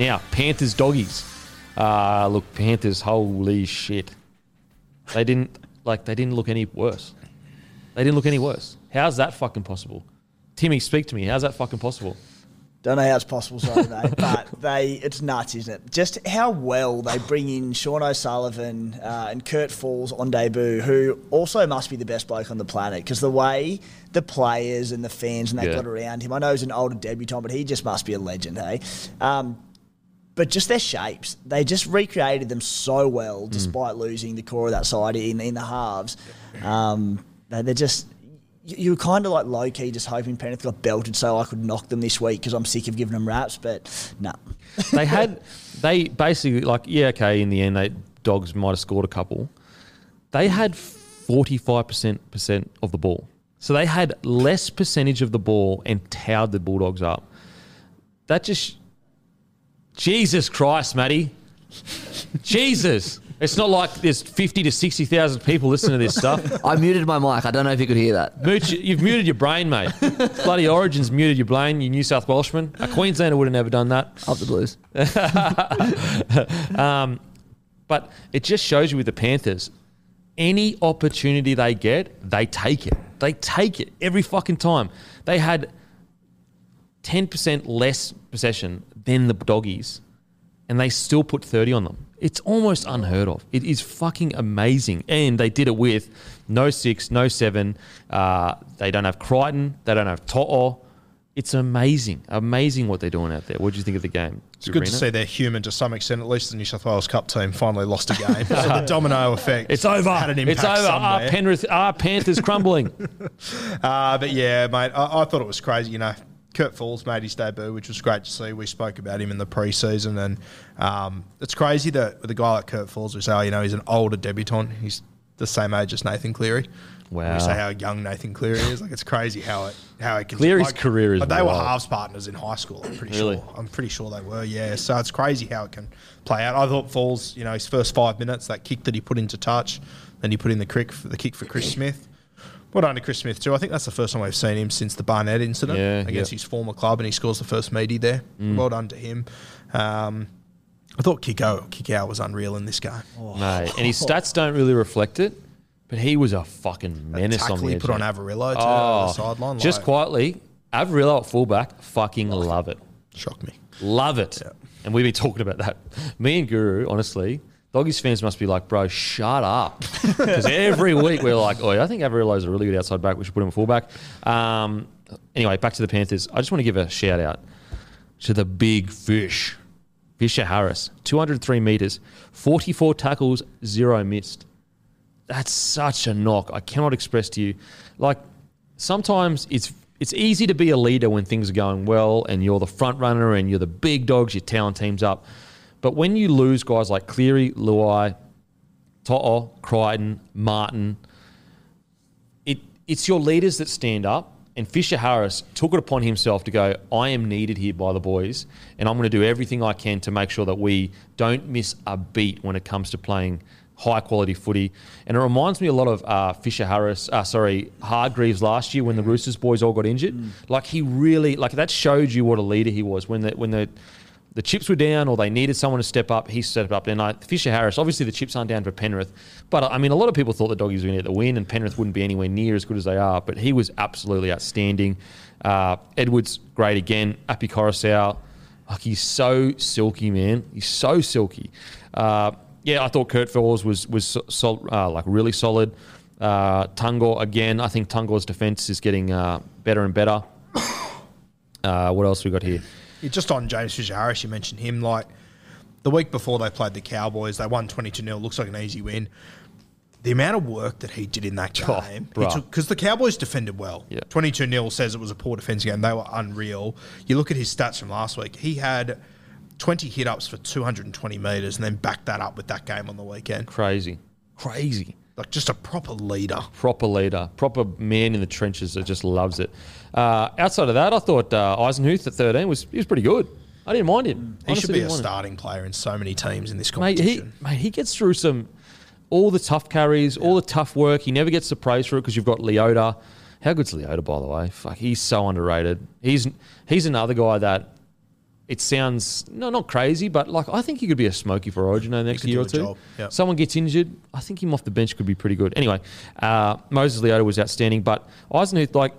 Now, Panthers doggies. Uh, look, Panthers, holy shit. They didn't like they didn't look any worse. They didn't look any worse. How's that fucking possible? Timmy, speak to me. How's that fucking possible? Don't know how it's possible, sorry, mate, but they it's nuts, isn't it? Just how well they bring in Sean O'Sullivan uh, and Kurt Falls on debut, who also must be the best bloke on the planet because the way the players and the fans and they Yeah. got around him. I know he's an older debutant, but he just must be a legend, hey. Um, but just their shapes, they just recreated them so well, Mm. despite losing the core of that side in in the halves. Um, they- they're just you were kind of like low key, just hoping Penrith got belted so I could knock them this week because I'm sick of giving them raps. But no, They had they basically like yeah okay in the end they dogs might have scored a couple. They had forty five percent percent of the ball, so they had less percentage of the ball and towed the Bulldogs up. That just Jesus Christ, Matty. Jesus. It's not like there's 50 to 60,000 people listening to this stuff. I muted my mic. I don't know if you could hear that. Mooch, you've muted your brain, mate. Bloody Origins muted your brain, you New South Welshman. A Queenslander would have never done that. Up the Blues. um, but it just shows you with the Panthers, any opportunity they get, they take it. They take it every fucking time. They had 10% less possession than the doggies, and they still put 30 on them. It's almost unheard of. It is fucking amazing. And they did it with no six, no seven. Uh, they don't have Crichton. They don't have To'o. It's amazing. Amazing what they're doing out there. What do you think of the game? It's good to see they're human to some extent. At least the New South Wales Cup team finally lost a game. so the domino effect. It's over. Had an impact It's over. Our. Penrith, our Panthers crumbling. Uh, but yeah, mate, I, I thought it was crazy. You know, Kurt Falls made his debut, which was great to see. We spoke about him in the preseason, and um, it's crazy that with a guy like Kurt Falls, we say, oh, you know, he's an older debutant. He's the same age as Nathan Cleary. Wow. We say how young Nathan Cleary is. Like it's crazy how it how it can. Cleary's like, career is like, they were halves partners in high school. I'm pretty Really? sure. I'm pretty sure they were. Yeah. So it's crazy how it can play out. I thought Falls, you know, his first five minutes, that kick that he put into touch, then he put in the kick for the kick for Chris Smith. Well done to Chris Smith too. I think that's the first time we've seen him since the Barnett incident Yeah, against yeah. his former club, and he scores the first meaty there. Mm. Well done to him. Um, I thought Kiko Kikau was unreal in this game. Mate, and his stats don't really reflect it, but he was a fucking menace on the he edge. put on. Averillo on the sideline, Just like- quietly, Averillo at fullback, fucking love it. Shocked me. Love it. And we've been talking about that. Me and Guru, honestly, Doggies fans must be like, bro, shut up. Because every week we're like, oh, I think Averillo's a really good outside back. We should put him at fullback. Um, anyway, back to the Panthers. I just want to give a shout out to the big fish. Fisher Harris, 203 metres, 44 tackles, zero missed. That's such a knock. I cannot express to you. Like, sometimes it's it's easy to be a leader when things are going well and you're the front runner and you're the big dogs, your talent team's up. But when you lose guys like Cleary, Luai, To'o, Crichton, Martin, it it's your leaders that stand up and Fisher Harris took it upon himself to go, I am needed here by the boys, and I'm going to do everything I can to make sure that we don't miss a beat when it comes to playing high quality footy. And it reminds me a lot of uh, Fisher Harris, uh, sorry, Hargreaves last year when the Roosters boys all got injured. Like he really, like that showed you what a leader he was when the when the the chips were down or they needed someone to step up, he stepped up. And Fisher Harris, obviously the chips aren't down for Penrith, but I mean, a lot of people thought the doggies were going to get the win and Penrith wouldn't be anywhere near as good as they are, but he was absolutely outstanding. Uh, Edwards, great again. Api Koroisau, like he's so silky, man. He's so silky. Uh, yeah, I thought Kurt Falls was was uh, like really solid. Uh, again. I think Tungor's defense is getting uh, better and better. Uh, what else we got here? Yeah, just on James Fisher Harris, you mentioned him. Like the week before they played the Cowboys, they won 22 0. Looks like an easy win. The amount of work that he did in that Oh, game, because the Cowboys defended well. Yeah. 22 0 says it was a poor defense game. They were unreal. You look at his stats from last week, he had 20 hit ups for 220 metres and then backed that up with that game on the weekend. Crazy, crazy. Like just a proper leader. proper leader, proper man in the trenches that just loves it. Uh, outside of that, I thought uh, Eisenhuth at 13 was he was pretty good. I didn't mind him. He Honestly, should be a mind him. starting player in so many teams in this Mate, he, competition. mate, he gets through some all the tough carries, all the tough work. He never gets the praise for it because you've got Leota. How good's Leota, by the way? Fuck, he's so underrated. He's he's another guy that it sounds no not crazy, but like I think he could be a smoky for Origin over the next year or two. yep. Someone gets injured, I think him off the bench could be pretty good. Anyway, uh, Moses Leota was outstanding, but Eisenhuth like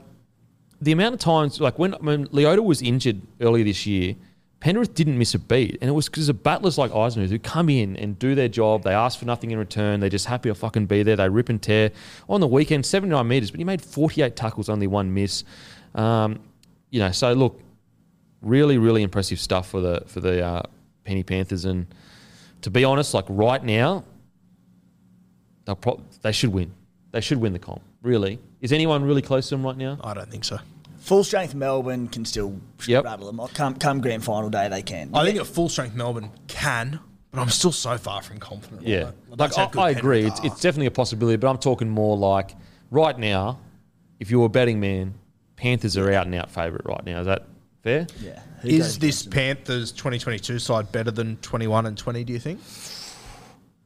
the amount of times, like when, when Leota was injured earlier this year, Penrith didn't miss a beat. And it was because of battlers like Eisenhuth who come in and do their job. They ask for nothing in return. They're just happy to fucking be there. They rip and tear. On the weekend, 79 metres, but he made 48 tackles, only one miss. Um, you know, so look, really, really impressive stuff for the for the uh, Penny Panthers. And to be honest, like right now, they'll pro- they should win. They should win the comp. Really, is anyone really close to them right now? I don't think so. Full strength Melbourne can still Yep. rattle them. Come, come grand final day, they can. I think at full strength Melbourne can, but I'm still so far from confident. Yeah, that. like That's I, I agree. It's, it's definitely a possibility, but I'm talking more like right now. If you were a betting man, Panthers are out and out favourite right now. Is that fair? yeah. Who Is goes this against? Panthers 2022 side better than 21 and 20? Do you think?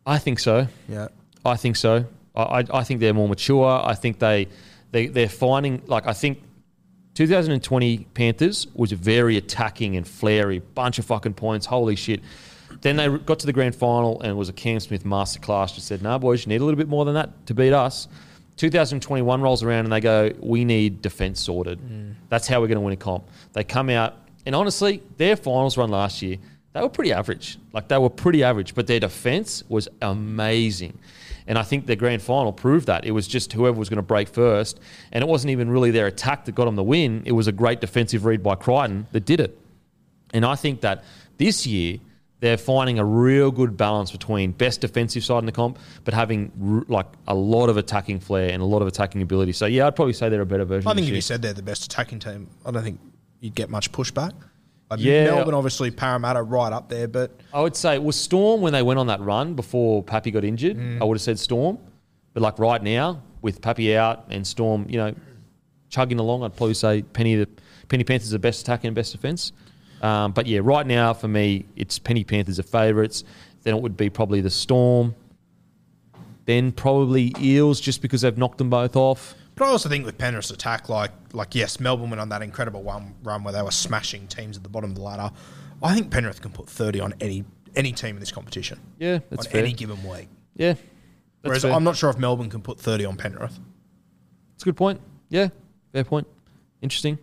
I think so. Yeah. I think so. I, I, I think they're more mature. I think they, they they're finding like I think 2020 Panthers was very attacking and flary, bunch of fucking points. Holy shit! Then they got to the grand final and it was a Cam Smith masterclass. Just said, "Nah, boys, you need a little bit more than that to beat us." 2021 rolls around and they go, "We need defense sorted. Mm. That's how we're going to win a comp." They come out and honestly, their finals run last year, they were pretty average. Like they were pretty average, but their defense was amazing. And I think the grand final proved that. It was just whoever was going to break first. And it wasn't even really their attack that got them the win. It was a great defensive read by Crichton that did it. And I think that this year they're finding a real good balance between best defensive side in the comp, but having like a lot of attacking flair and a lot of attacking ability. So yeah, I'd probably say they're a better version. I think if year. you said they're the best attacking team, I don't think you'd get much pushback. Yeah. Melbourne, obviously, Parramatta right up there, but I would say it was Storm when they went on that run before Pappy got injured. Mm. I would have said Storm, but like right now with Pappy out and Storm, you know, chugging along, I'd probably say Penny the Penny Panthers are best attacking and best defense. Um, but yeah, right now for me, it's Penny Panthers are favourites. Then it would be probably the Storm. Then probably Eels just because they've knocked them both off. but I also think with Penrith's attack, like like yes, Melbourne went on that incredible one run where they were smashing teams at the bottom of the ladder. I think Penrith can put thirty on any any team in this competition Yeah, that's on fair. any given week. yeah, that's Whereas fair. I'm not sure if Melbourne can put thirty on Penrith. It's a good point. Yeah, fair point. Interesting.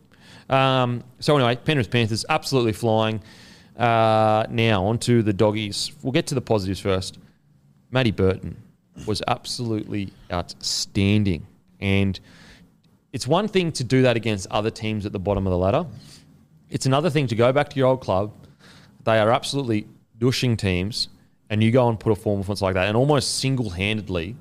Um, so anyway, Penrith Panthers absolutely flying. Uh, now on to the doggies. We'll get to the positives first. Matty Burton was absolutely outstanding, and it's one thing to do that against other teams at the bottom of the ladder. It's another thing to go back to your old club. They are absolutely douching teams, and you go and put a form performance like that, and almost single-handedly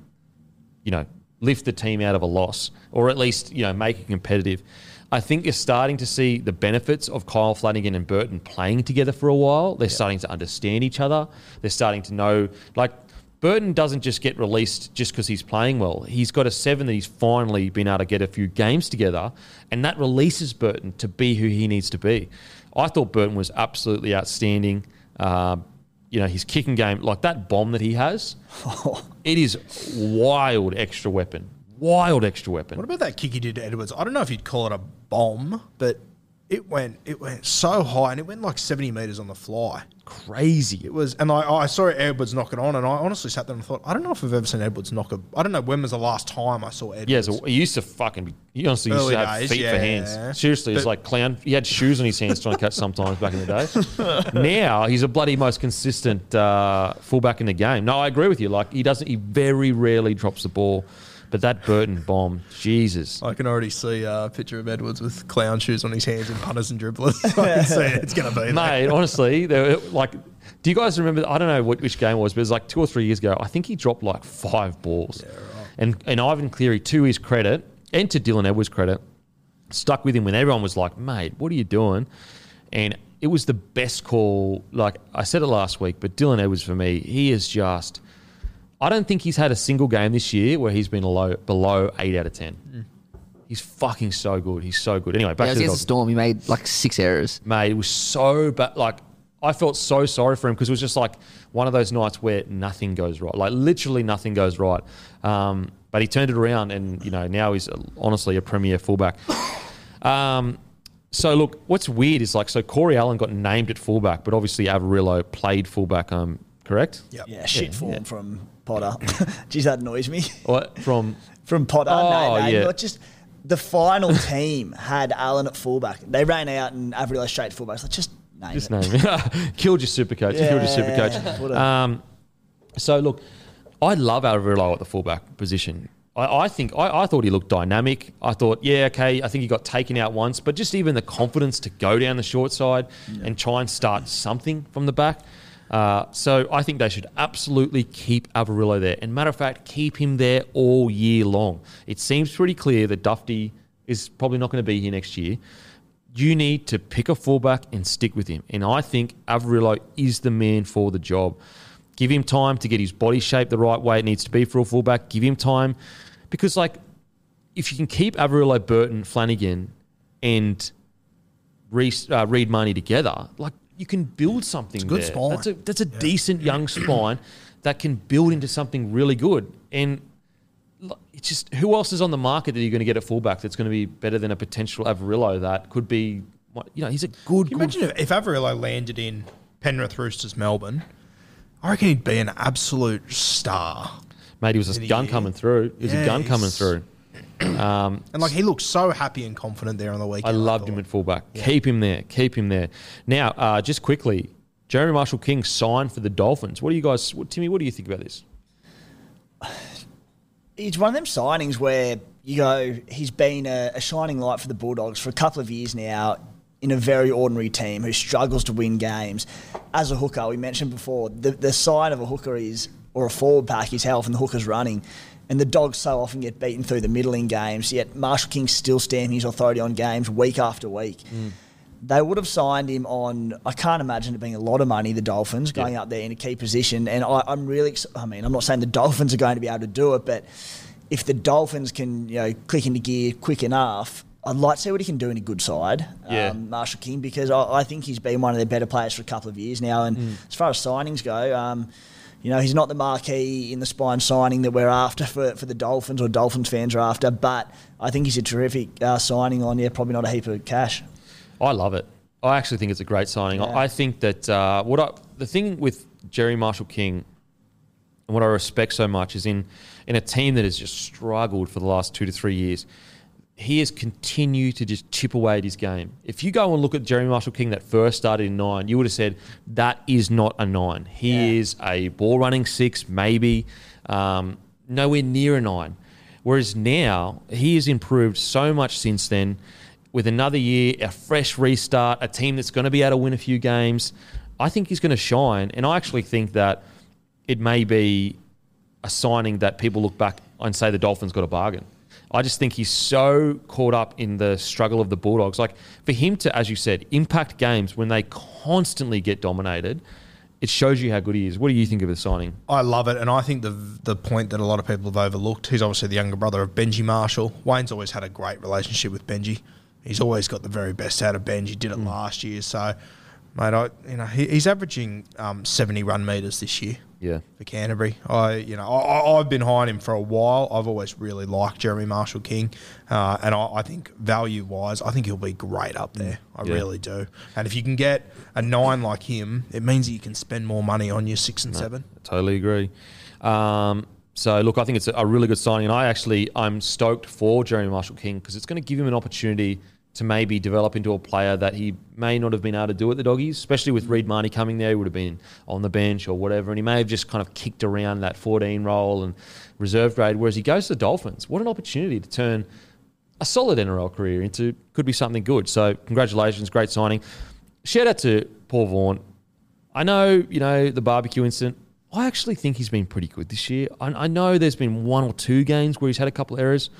you know, lift the team out of a loss or at least, you know, make it competitive. I think you're starting to see the benefits of Kyle Flanagan and Burton playing together for a while. They're starting to understand each other. They're starting to know, like, Burton doesn't just get released just because he's playing well. He's got a seven that he's finally been able to get a few games together, and that releases Burton to be who he needs to be. I thought Burton was absolutely outstanding. Um, you know, his kicking game, like that bomb that he has, it is wild extra weapon. Wild extra weapon. What about that kick he did to Edwards? I don't know if you'd call it a bomb, but it went it went so high and it went like seventy meters on the fly. Crazy. It was, and I, I saw Edwards knock it on, and I honestly sat there and thought, I don't know if I've ever seen Edwards knock a. I don't know when was the last time I saw Edwards. Yeah, so he used to fucking. Be, he honestly used Early to have days, feet yeah. for hands. Seriously, it's like clown. He had shoes on his hands trying to catch sometimes back in the day. now he's a bloody most consistent uh, fullback in the game. No, I agree with you. Like he doesn't. He very rarely drops the ball. But that Burton bomb, Jesus. I can already see a picture of Edwards with clown shoes on his hands and punters and dribblers. I can see it. It's going to be there. Mate, honestly, they were like, do you guys remember? I don't know what, which game it was, but it was like two or three years ago. I think he dropped like five balls. And and Ivan Cleary, to his credit, and to Dylan Edwards' credit, stuck with him when everyone was like, mate, what are you doing? And it was the best call. Like I said it last week, but Dylan Edwards for me, he is just. I don't think he's had a single game this year where he's been below, below eight out of ten. He's fucking so good. He's so good. Anyway, back Yeah, to the against Storm, he made like six errors. mate. It was so bad. Like I felt so sorry for him because it was just like one of those nights where nothing goes right. Like literally nothing goes right. Um, but he turned it around, and you know now he's honestly a premier fullback. Um, so look, what's weird is like so Corey Allen got named at fullback, but obviously Averillo played fullback. Um, correct? Yep. Yeah, shit form from Potter. Geez, that annoys me. What from? from Potter. Oh, no, no, yeah. not just the final team had Allen at fullback. They ran out and Averillo straight to fullback. So just name Just it. name it. Killed your super coach. Killed your super coach. Um, so look, I love Averillo at the fullback position. I, I think I, I thought he looked dynamic. I thought, yeah, okay. I think he got taken out once, but just even the confidence to go down the short side and try and start something from the back. Uh, so I think they should absolutely keep Averillo there. And matter of fact, keep him there all year long. It seems pretty clear that Dufty is probably not going to be here next year you need to pick a fullback and stick with him. And I think Averillo is the man for the job. Give him time to get his body shaped the right way it needs to be for a fullback. Give him time because, like, if you can keep Averillo, Burton, Flanagan, and Reece, uh, Reed Mahoney together, like you can build something. It's a good there. spine. That's a that's a decent young spine that can build into something really good. And it's just who else is on the market that you're going to get at fullback that's going to be better than a potential Averillo that could be, you know, he's a good, good imagine if, if Averillo landed in Penrith Roosters, Melbourne? I reckon he'd be an absolute star. mate. He was a gun year. coming through. He was a gun coming through. Um, And like he looked so happy and confident there on the weekend. I weekend. loved him at fullback. Keep him there. Keep him there. Now, uh, just quickly, Jeremy Marshall King signed for the Dolphins. What do you guys, what, Timmy? What do you think about this? It's one of them signings where you go, he's been a, a shining light for the Bulldogs for a couple of years now in a very ordinary team who struggles to win games. As a hooker, we mentioned before, the, the sign of a hooker is, or a forward pack is how often the hooker's running. And the Dogs so often get beaten through the middle in games, yet Marshall King's still stamping his authority on games week after week. They would have signed him on. I can't imagine it being a lot of money. The Dolphins going up there in a key position, and I, I'm really. I mean, I'm not saying the Dolphins are going to be able to do it, but if the Dolphins can, you know, click into gear quick enough, I'd like to see what he can do in a good side. Yeah. Um, Marshall King, because I, I think he's been one of their better players for a couple of years now. And as far as signings go, um, you know, he's not the marquee in the spine signing that we're after for, for the Dolphins or Dolphins fans are after, but I think he's a terrific uh, signing on, yeah, probably not a heap of cash. I love it. I actually think it's a great signing. Yeah. I think that uh, what I, the thing with Jerry Marshall King and what I respect so much is in in a team that has just struggled for the last two to three years. He has continued to just chip away at his game. If you go and look at Jeremy Marshall King that first started in nine, you would have said that is not a nine. He Yeah. is a ball running six, maybe um, nowhere near a nine. Whereas now he has improved so much since then. With another year, a fresh restart, a team that's going to be able to win a few games, I think he's going to shine. And I actually think that it may be a signing that people look back and say the Dolphins got a bargain. I just think he's so caught up in the struggle of the Bulldogs. Like for him to, as you said, impact games when they constantly get dominated, it shows you how good he is. What do you think of the signing? I love it, and I think the the point that a lot of people have overlooked. He's obviously the younger brother of Benji Marshall. Wayne's always had a great relationship with Benji. He's always got the very best out of Benji. Did it Mm. last year, so mate, I you know he, he's averaging um, seventy run meters this year. Yeah. for Canterbury. I, you know, I, I- I've been high on him for a while. I've always really liked Jeremy Marshall King, uh, and I, I think value wise, I think he'll be great up there. I Yeah. really do. And if you can get a nine like him, it means that you can spend more money on your six and seven. Totally agree. Um, so look, I think it's a, a really good signing, and I actually I'm stoked for Jeremy Marshall King because it's going to give him an opportunity to maybe develop into a player that he may not have been able to do at the doggies, especially with Reed Mahoney coming there. He would have been on the bench or whatever, and he may have just kind of kicked around that 14 role and reserve grade. Whereas he goes to the Dolphins, what an opportunity to turn a solid NRL career into could be something good. So congratulations, great signing. Shout out to Paul Vaughan. I know, you know, the barbecue incident. I actually think he's been pretty good this year. I, I know there's been one or two games where he's had a couple of errors.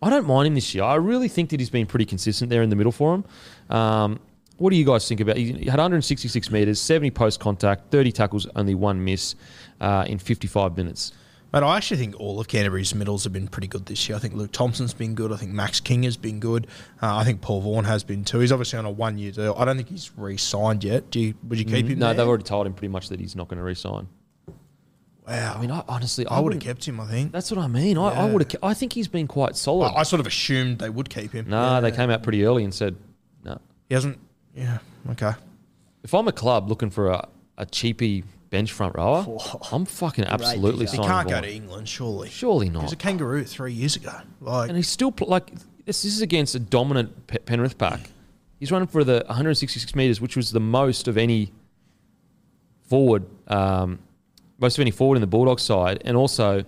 I don't mind him this year. I really think that he's been pretty consistent there in the middle for him. Um, what do you guys think about? He had 166 metres, 70 post contact, 30 tackles, only one miss uh, in 55 minutes. But I actually think all of Canterbury's middles have been pretty good this year. I think Luke Thompson's been good. I think Max King has been good. Uh, I think Paul Vaughan has been too. He's obviously on a one year deal. I don't think he's re signed yet. Do you, would you keep him? No, there? they've already told him pretty much that he's not going to resign. Wow. I mean, I, honestly, I would have kept him. I think. That's what I mean. I, I Yeah. would have. I think he's been quite solid. I, I sort of assumed they would keep him. Nah, they came out pretty early and said, no. He hasn't. Yeah. Okay. If I'm a club looking for a, a cheapy bench front rower, I'm fucking absolutely He signing. can't go Vaughan. to England, surely. Surely not. He was not. a kangaroo three years ago. Like, And he's still pl- like this, this is against a dominant Pe- Penrith pack. He's running for the 166 meters, which was the most of any forward, um, most of any forward in the Bulldogs side, and also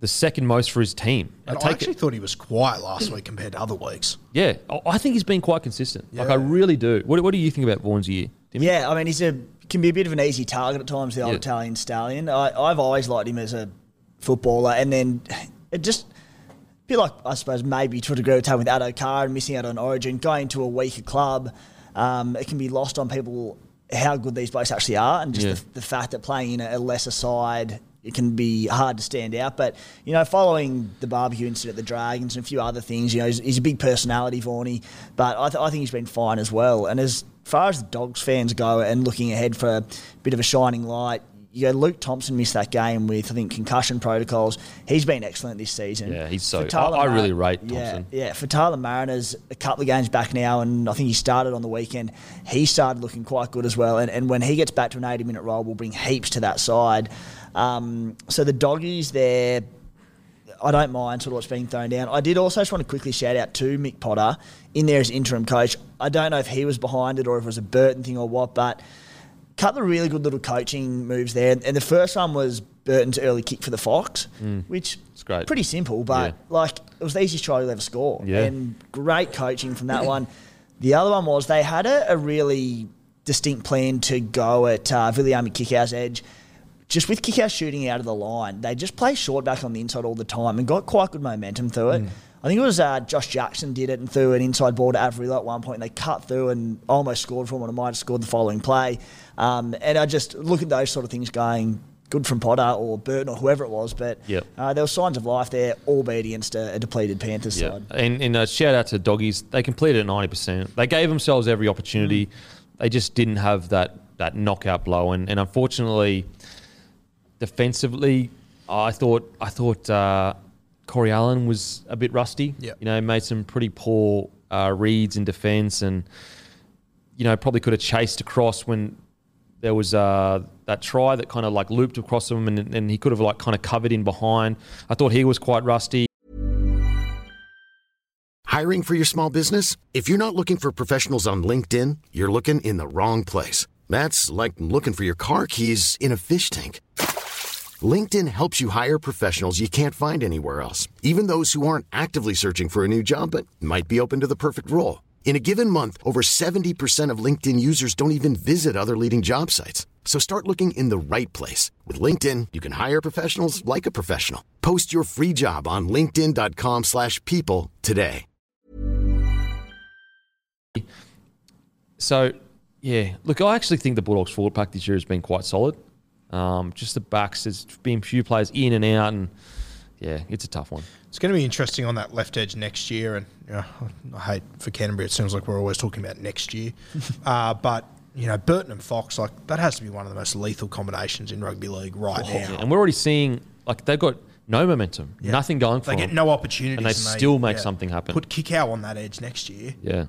the second most for his team. and I take actually it- thought he was quiet last week compared to other weeks. yeah, I- I think he's been quite consistent. Like I really do. What, what do you think about Vaughan's year? Tim? Yeah, I mean, he's a can be a bit of an easy target at times. The old Yeah. Italian stallion. I, I've always liked him as a footballer, and then it just a bit like I suppose maybe to a degree time with Addo Carr and missing out on Origin, going to a weaker club. Um, it can be lost on people how good these blokes actually are, and just Yeah. the, the fact that playing in a, lesser side. It can be hard to stand out, but you know, following the barbecue incident at the Dragons and a few other things, you know, he's, he's a big personality, Vaughny. But I, th- I think he's been fine as well. And as far as the Dogs fans go, and looking ahead for a bit of a shining light, you know, Luke Thompson missed that game with I think concussion protocols. He's been excellent this season. Yeah, he's so- I- I really rate yeah, Thompson. Yeah, for Tyler Mariners, a couple of games back now, and I think he started on the weekend. He started looking quite good as well. And, and when he gets back to an 80 minute role, we'll bring heaps to that side. Um, so the doggies there. I don't mind sort of what's being thrown down. I did also just want to quickly shout out to Mick Potter in there as interim coach. I don't know if he was behind it or if it was a Burton thing or what, but couple of really good little coaching moves there. And the first one was Burton's early kick for the Fox, which It's great. pretty simple, but Yeah. like it was the easiest try you'll ever score. Yeah. And great coaching from that one. The other one was they had a, a really distinct plan to go at uh, Viliame Kikau's edge. Just with Kickhouse shooting out of the line, they just play short back on the inside all the time and got quite good momentum through it. I think it was uh, Josh Jackson did it and threw an inside ball to Avril at one point. And they cut through and almost scored from what I might have scored the following play. Um, and I just look at those sort of things going good from Potter or Burton or whoever it was. But Yep. uh, there were signs of life there, albeit against a, a depleted Panthers Yeah, side. and, and a shout out to doggies. They completed at ninety percent. They gave themselves every opportunity. They just didn't have that that knockout blow, and, and unfortunately, defensively, I thought I thought uh, Corey Allen was a bit rusty. Yep. you know, made some pretty poor uh, reads in defence, and you know probably could have chased across when there was uh, that try that kind of like looped across him, and, and he could have like kind of covered in behind. I thought he was quite rusty. Hiring for your small business? If you're not looking for professionals on LinkedIn, you're looking in the wrong place. That's like looking for your car keys in a fish tank. LinkedIn helps you hire professionals you can't find anywhere else, even those who aren't actively searching for a new job but might be open to the perfect role. In a given month, over 70% of LinkedIn users don't even visit other leading job sites. So start looking in the right place. With LinkedIn, you can hire professionals like a professional. Post your free job on linkedin.com/people slash people today. So yeah, look, I actually think the Bulldogs forward pack this year has been quite solid. Um, just the backs, there's been a few players in and out, and yeah, it's a tough one. It's going to be interesting on that left edge next year, and you know, I hate for Canterbury. It seems like we're always talking about next year, uh, but you know, Burton and Fox, like that has to be one of the most lethal combinations in rugby league right now. Yeah, and we're already seeing like they've got no momentum, Yeah. nothing going for them. They get no opportunities, and they still make something happen. Put Kikau on that edge next year. yeah,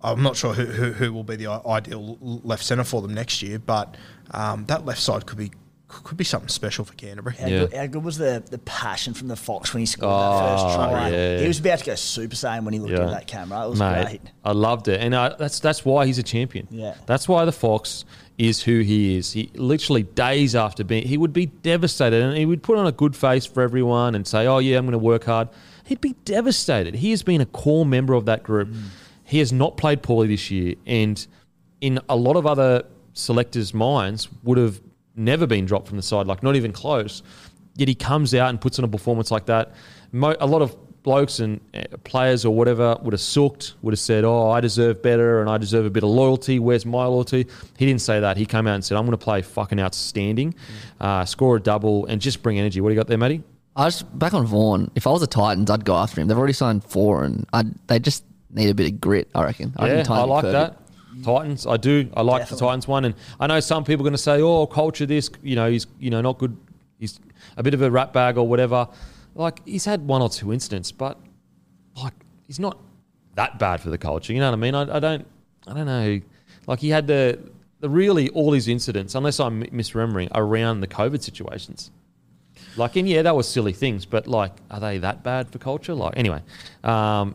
I'm not sure who, who, who will be the ideal left centre for them next year, but um, that left side could be could be something special for Canterbury. How, good, how good was the, the passion from the Fox when he scored Oh, that first try? yeah. He was about to go super saiyan when he looked yeah. at that camera. It was Mate, great. I loved it, and uh, that's that's why he's a champion. Yeah. that's why the Fox is who he is. He literally days after being, he would be devastated, and he would put on a good face for everyone and say, "Oh yeah, I'm going to work hard." He'd be devastated. He has been a core member of that group. He has not played poorly this year, and in a lot of other selectors' minds, would have never been dropped from the side, like not even close. Yet he comes out and puts on a performance like that. Mo- a lot of blokes and uh, players or whatever would have sooked, would have said, "Oh, I deserve better and I deserve a bit of loyalty. Where's my loyalty?" He didn't say that. He came out and said, "I'm going to play fucking outstanding, uh, score a double, and just bring energy." What do you got there, Matty? I was back on Vaughan. If I was the Titans, I'd go after him. They've already signed four, and I'd, they just need a bit of grit. I reckon. I yeah, reckon I like curve that. It. Titans, I do. I like the Titans one, and I know some people are going to say, "Oh, culture this." You know, he's you know not good. He's a bit of a rat bag or whatever. Like he's had one or two incidents, but like he's not that bad for the culture. You know what I mean? I, I don't. I don't know. Like he had the the really all his incidents, unless I'm misremembering, around the COVID situations. Like, and yeah, that was silly things, but like, are they that bad for culture? Like, anyway, um,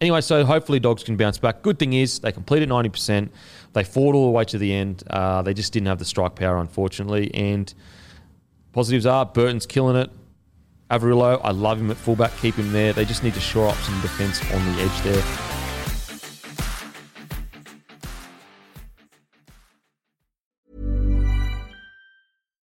anyway, so hopefully dogs can bounce back. Good thing is they completed ninety percent. They fought all the way to the end. Uh, they just didn't have the strike power, unfortunately. And positives are Burton's killing it. Averillo, I love him at fullback. Keep him there. They just need to shore up some defence on the edge there.